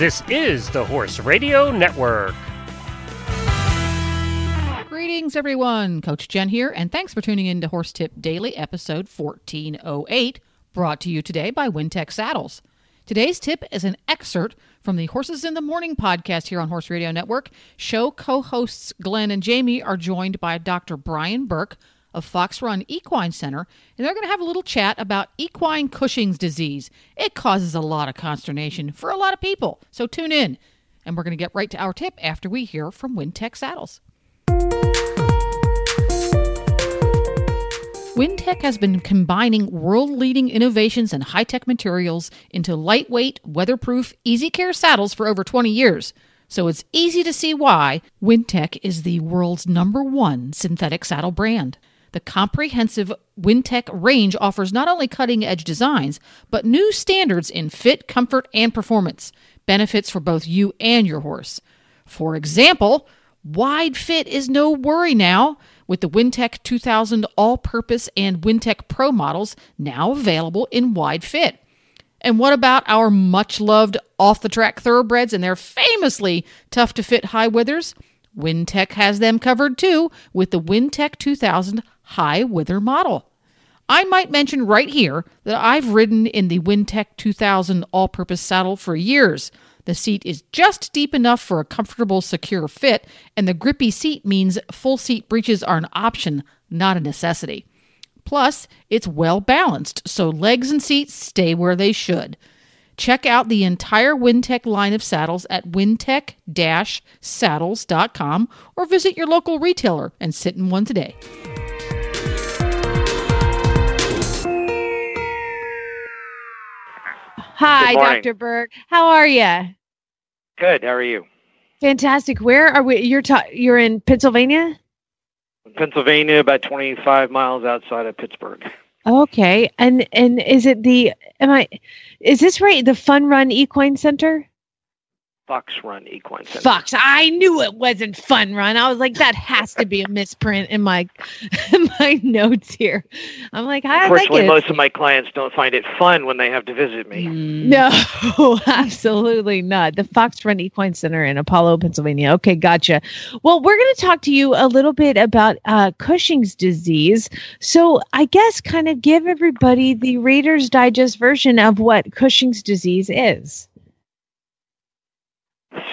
This is the Horse Radio Network. Greetings, everyone. Coach Jen here, and thanks for tuning in to Horse Tip Daily, episode 1408, brought to you today by Wintec Saddles. Today's tip is an excerpt from the Horses in the Morning podcast here on Horse Radio Network. Show co hosts Glenn and Jamie are joined by Dr. Brian Burke of Fox Run Equine Center, and they're going to have a little chat about equine Cushing's disease. It causes a lot of consternation for a lot of people, so tune in. And we're going to get right to our tip after we hear from Wintec Saddles. Wintec has been combining world leading innovations and high tech materials into lightweight, weatherproof, easy care saddles for over 20 years. So it's easy to see why Wintec is the world's number one synthetic saddle brand. The comprehensive Wintec range offers not only cutting edge designs, but new standards in fit, comfort, and performance. Benefits for both you and your horse. For example, wide fit is no worry now with the Wintec 2000 all purpose and Wintec Pro models now available in wide fit. And what about our much loved off the track thoroughbreds and their famously tough to fit high withers? Wintec has them covered too with the Wintec 2000 high wither model. I might mention right here that I've ridden in the Wintec 2000 all purpose saddle for years. The seat is just deep enough for a comfortable, secure fit, and the grippy seat means full seat breeches are an option, not a necessity. Plus, it's well balanced, so legs and seats stay where they should. Check out the entire Wintec line of saddles at wintec-saddles.com or visit your local retailer and sit in one today. Hi, Dr. Burke. How are you? Good. How are you? Fantastic. Where are we? You're ta- you're in Pennsylvania. Pennsylvania, about 25 miles outside of Pittsburgh. Okay, and and is it the? Am I? Is this right? The Fun Run Equine Center. Fox Run Equine Center. Fox. I knew it wasn't Fun Run. I was like, that has to be a misprint in my in my notes here. I'm like, I Unfortunately, most of my clients don't find it fun when they have to visit me. Mm. No, absolutely not. The Fox Run Equine Center in Apollo, Pennsylvania. Okay, gotcha. Well, we're going to talk to you a little bit about uh, Cushing's disease. So, I guess kind of give everybody the Reader's Digest version of what Cushing's disease is.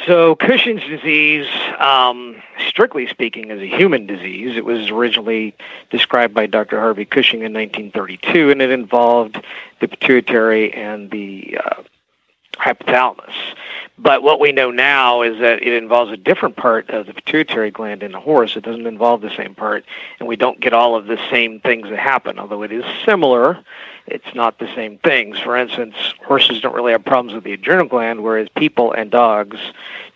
So, Cushing's disease, um, strictly speaking, is a human disease. It was originally described by Dr. Harvey Cushing in 1932, and it involved the pituitary and the uh, hypothalamus. But what we know now is that it involves a different part of the pituitary gland in the horse. It doesn't involve the same part, and we don't get all of the same things that happen, although it is similar. It's not the same things. For instance, horses don't really have problems with the adrenal gland, whereas people and dogs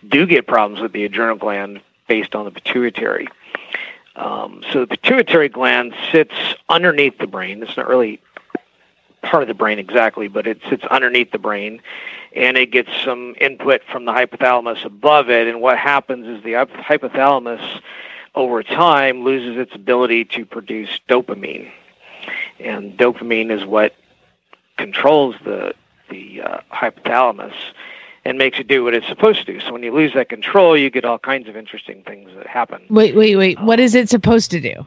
do get problems with the adrenal gland based on the pituitary. Um, so the pituitary gland sits underneath the brain. It's not really part of the brain exactly, but it sits underneath the brain, and it gets some input from the hypothalamus above it. And what happens is the hypothalamus, over time, loses its ability to produce dopamine, and dopamine is what controls the the uh, hypothalamus and makes it do what it's supposed to. Do. So when you lose that control, you get all kinds of interesting things that happen. Wait, wait, wait. What is it supposed to do?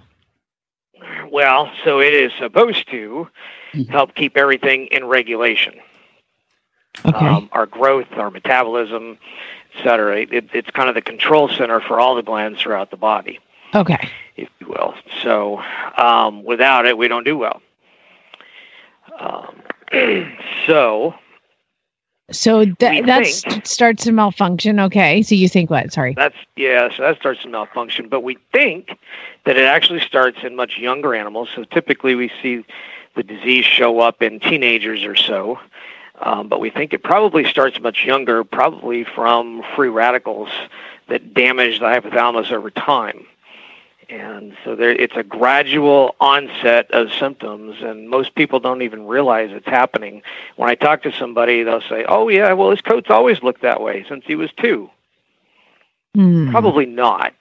Well, so it is supposed to help keep everything in regulation. Okay. Um, our growth, our metabolism, et cetera. It, it's kind of the control center for all the glands throughout the body, okay. if you will. So um, without it, we don't do well. Um, so So th- that think- starts to malfunction. Okay. So you think what? Sorry. that's yeah, so that starts to malfunction. But we think that it actually starts in much younger animals. So typically we see the disease show up in teenagers or so. Um, but we think it probably starts much younger, probably from free radicals that damage the hypothalamus over time. And so there, it's a gradual onset of symptoms, and most people don't even realize it's happening. When I talk to somebody, they'll say, "Oh yeah, well his coat's always looked that way since he was two. Hmm. Probably not.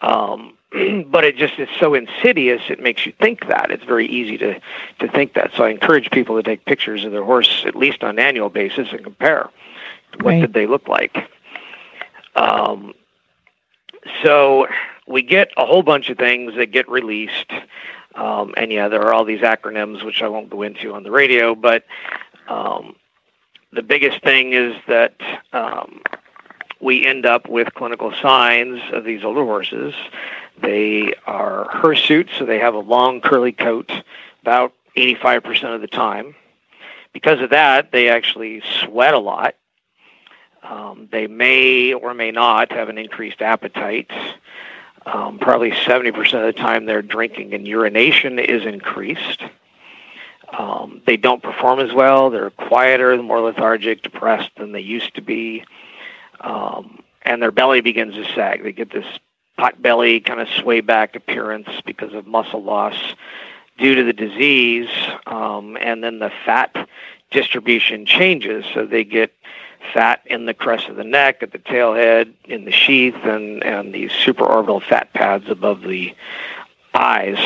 Um, but it just is so insidious it makes you think that it's very easy to to think that so i encourage people to take pictures of their horse at least on an annual basis and compare What Right. did they look like? Um, so we get a whole bunch of things that get released. Um, and yeah, there are all these acronyms, which I won't go into on the radio, but um, the biggest thing is that um, we end up with clinical signs of these older horses. They are hirsute, so they have a long curly coat about 85% of the time. Because of that, they actually sweat a lot. Um, they may or may not have an increased appetite. Um, probably 70% of the time, their drinking and urination is increased. Um, they don't perform as well. They're quieter, more lethargic, depressed than they used to be. Um, and their belly begins to sag. They get this pot belly, kind of sway back appearance because of muscle loss due to the disease. Um, and then the fat distribution changes. So they get fat in the crest of the neck, at the tail head, in the sheath, and, and these supraorbital fat pads above the eyes.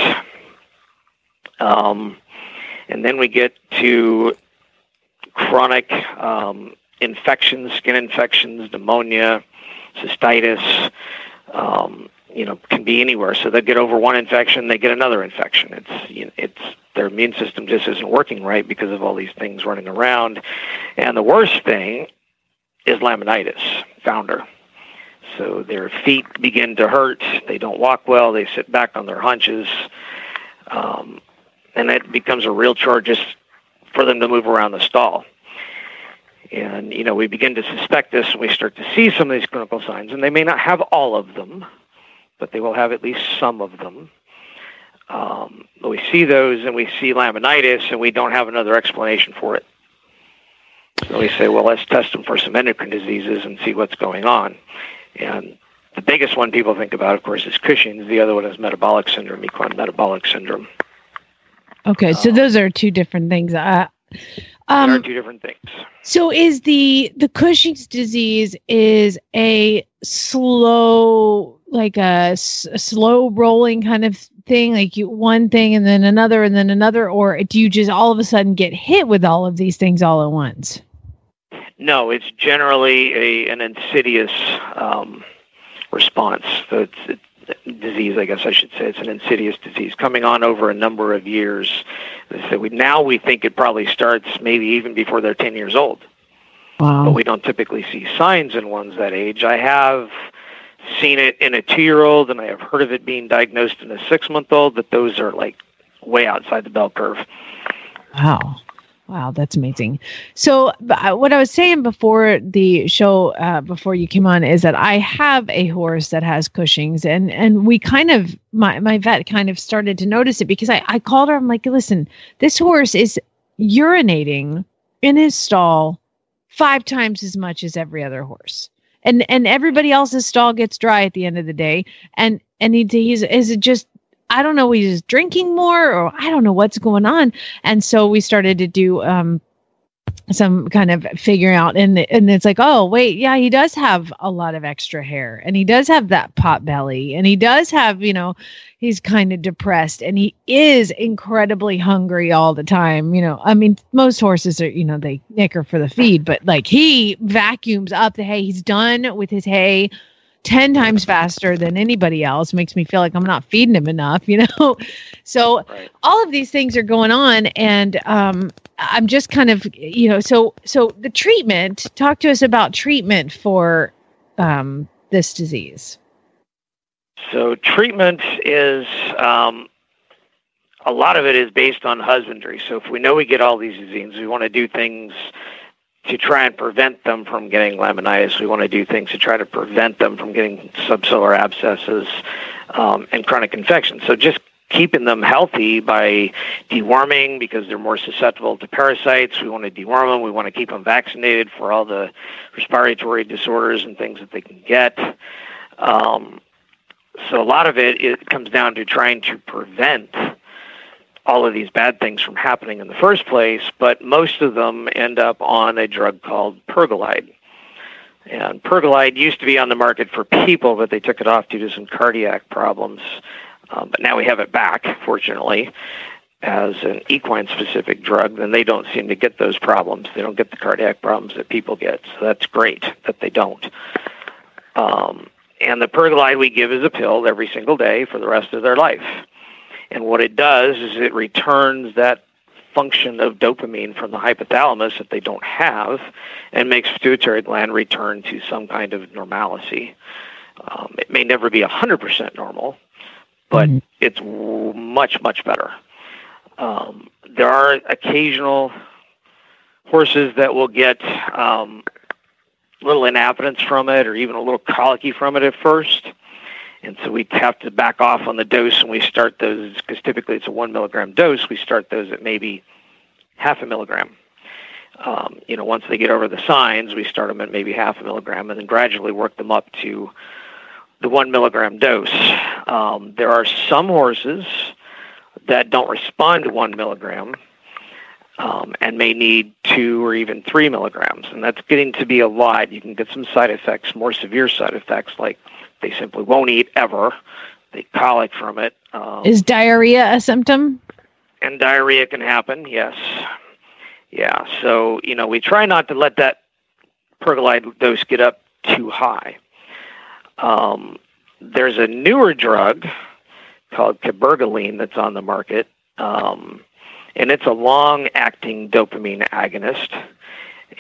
Um, and then we get to chronic um, infections, skin infections, pneumonia, cystitis. Um, you know, can be anywhere. So they get over one infection, they get another infection. It's you know, it's their immune system just isn't working right because of all these things running around. And the worst thing is laminitis, founder. So their feet begin to hurt. They don't walk well. They sit back on their hunches. Um, and it becomes a real chore just for them to move around the stall. And, you know, we begin to suspect this and we start to see some of these clinical signs, and they may not have all of them, but they will have at least some of them. Um, we see those and we see laminitis, and we don't have another explanation for it. So we say, well, let's test them for some endocrine diseases and see what's going on. And the biggest one people think about, of course, is Cushing's. The other one is metabolic syndrome, equine metabolic syndrome. Okay, so Oh. those are two different things. Uh, They are um, two different things. so is the the Cushing's disease is a slow, like a slow rolling kind of thing, like you one thing and then another and then another, or do you just all of a sudden get hit with all of these things all at once? No, it's generally a an insidious um, response. So it's a disease, I guess I should say. It's an insidious disease coming on over a number of years. So we, now we think it probably starts maybe even before they're 10 years old, but we don't typically see signs in ones that age. I have seen it in a two-year-old, and I have heard of it being diagnosed in a six-month-old, but those are like way outside the bell curve. Wow. Wow, that's amazing. So, uh, what I was saying before the show, uh, before you came on, is that I have a horse that has Cushing's, and and we kind of my my vet kind of started to notice it because I I called her. I'm like, listen, this horse is urinating in his stall five times as much as every other horse, and and everybody else's stall gets dry at the end of the day, and and he, he's is it just I don't know, he's drinking more or I don't know what's going on. And so we started to do um some kind of figuring out and and it's like, oh wait, yeah, he does have a lot of extra hair and he does have that pot belly and he does have, you know, he's kind of depressed and he is incredibly hungry all the time. You know, I mean, most horses are, you know, they nicker for the feed, but like he vacuums up the hay. He's done with his hay 10 times faster than anybody else makes me feel like i'm not feeding him enough you know so Right. all of these things are going on and um i'm just kind of you know so so the treatment talk to us about treatment for um this disease So treatment is um, a lot of it is based on husbandry. So if we know we get all these diseases, we want to do things to try and prevent them from getting laminitis. We want to do things to try to prevent them from getting subsolar abscesses um, and chronic infections. So just keeping them healthy by deworming because they're more susceptible to parasites. We want to deworm them. We want to keep them vaccinated for all the respiratory disorders and things that they can get. Um, so a lot of it, it comes down to trying to prevent all of these bad things from happening in the first place, but most of them end up on a drug called Pergolide. And Pergolide used to be on the market for people, but they took it off due to some cardiac problems. Um, but now we have it back, fortunately. as an equine specific drug, then they don't seem to get those problems. They don't get the cardiac problems that people get. So that's great that they don't. Um, and the Pergolide we give is a pill every single day for the rest of their life. And what it does is it returns that function of dopamine from the hypothalamus that they don't have and makes pituitary gland return to some kind of normalcy. Um, it may never be 100% normal, but mm-hmm. it's much, much better. Um, there are occasional horses that will get um, little inappetence from it or even a little colicky from it at first. And so we have to back off on the dose and we start those, because typically it's a one milligram dose, we start those at maybe half a milligram. Um, you know, once they get over the signs, we start them at maybe half a milligram and then gradually work them up to the one milligram dose. Um, there are some horses that don't respond to one milligram um, and may need two or even three milligrams. And that's getting to be a lot. You can get some side effects, more severe side effects, like they simply won't eat ever. They colic from it. Um, Is diarrhea a symptom? And diarrhea can happen, yes. Yeah, so, you know, we try not to let that pergolide dose get up too high. Um, there's a newer drug called cabergoline that's on the market, um, and it's a long-acting dopamine agonist.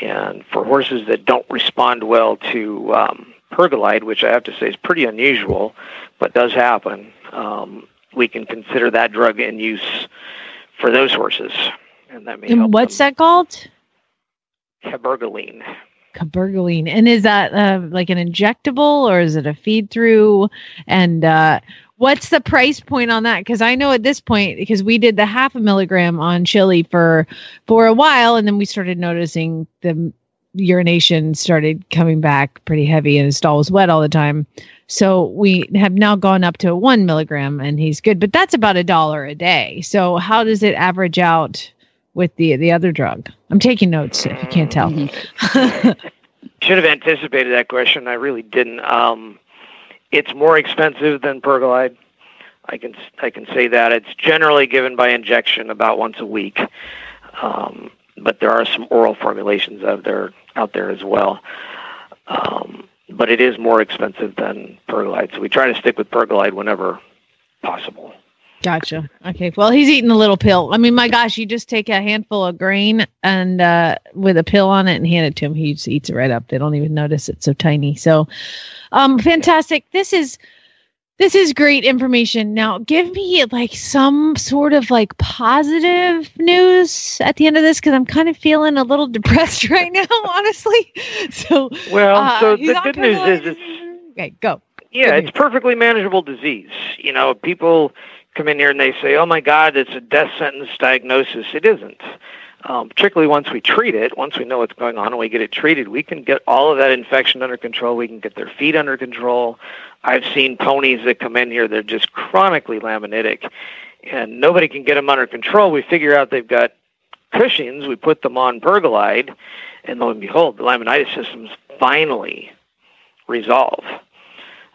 And for horses that don't respond well to um, pergolide, which I have to say is pretty unusual, but does happen, um, we can consider that drug in use for those horses, and that may and what's them. that called? Cabergoline. Cabergoline, and is that uh, like an injectable or is it a feed through? And uh, what's the price point on that? Because I know at this point, because we did the half a milligram on chili for for a while, and then we started noticing the urination started coming back pretty heavy, and his stall was wet all the time. So we have now gone up to one milligram, and he's good. But that's about a dollar a day. So how does it average out with the the other drug? I'm taking notes if you can't tell. Mm-hmm. Should have anticipated that question. I really didn't. Um, it's more expensive than Pergolide. I can I can say that it's generally given by injection about once a week, um, but there are some oral formulations out there out there as well. Um, but it is more expensive than Pergolide, so we try to stick with Pergolide whenever possible. Gotcha. Okay. Well, he's eating a little pill. I mean, my gosh, you just take a handful of grain and uh, with a pill on it and hand it to him. He just eats it right up. They don't even notice it's so tiny. So, um, fantastic. This is this is great information. Now, give me like some sort of like positive news at the end of this because I'm kind of feeling a little depressed right now, honestly. So, well, uh, so the good news is it's okay. Go. Yeah, it's perfectly manageable disease. You know, people come in here and they say, "Oh my God, it's a death sentence diagnosis." It isn't. Um, particularly once we treat it, once we know what's going on and we get it treated, we can get all of that infection under control. We can get their feet under control. I've seen ponies that come in here they're just chronically laminitic, and nobody can get them under control. We figure out they've got Cushing's. We put them on Pergolide, and lo and behold, the laminitis systems finally resolve.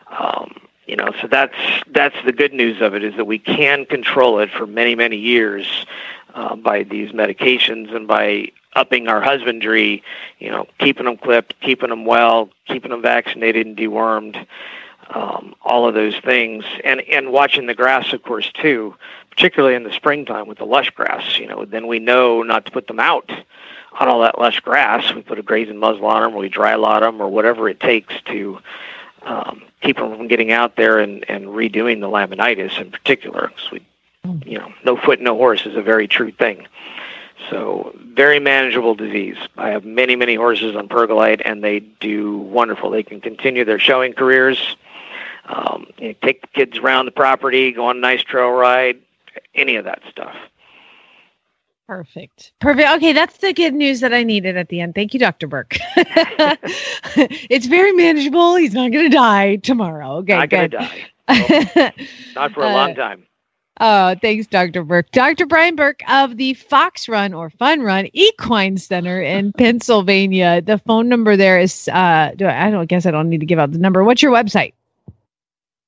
Um, you know so that's that's the good news of it is that we can control it for many many years uh, by these medications and by upping our husbandry you know keeping them clipped keeping them well keeping them vaccinated and dewormed um, all of those things. And and watching the grass of course too particularly in the springtime with the lush grass you know then we know not to put them out on all that lush grass. We put a grazing muzzle on them or we dry lot them or whatever it takes to um, keep them from getting out there and, and redoing the laminitis in particular. Because we, you know, no foot, no horse is a very true thing. So very manageable disease. I have many, many horses on Pergolide, and they do wonderful. They can continue their showing careers. Um, you know, take the kids around the property, go on a nice trail ride, any of that stuff. Perfect. Perfect. Okay, that's the good news that I needed at the end. Thank you, Dr. Burke. it's very manageable. He's not going to die tomorrow. Okay, not going to die. Well, not for a long uh, time. Oh, thanks, Dr. Burke. Dr. Brian Burke of the Fox Run or Fun Run Equine Center in Pennsylvania. The phone number there is, uh, do I, I don't guess I don't need to give out the number. What's your website?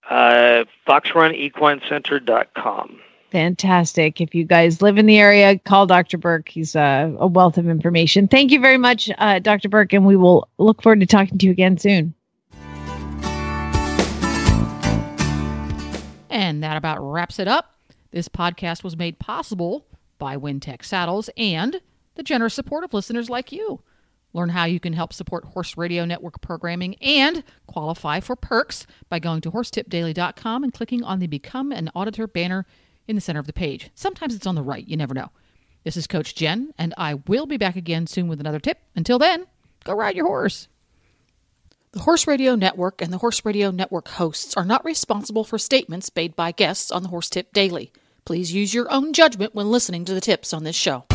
Uh, FoxRunEquineCenter.com. Fantastic. If you guys live in the area, call Dr. Burke. He's a, a wealth of information. Thank you very much, uh, Dr. Burke, and we will look forward to talking to you again soon. And that about wraps it up. This podcast was made possible by Wintec Saddles and the generous support of listeners like you. Learn how you can help support Horse Radio Network programming and qualify for perks by going to horsetipdaily.com and clicking on the Become an Auditor banner in the center of the page. Sometimes it's on the right, you never know. This is Coach Jen, and I will be back again soon with another tip. Until then, go ride your horse. The Horse Radio Network and the Horse Radio Network hosts are not responsible for statements made by guests on the Horse Tip Daily. Please use your own judgment when listening to the tips on this show.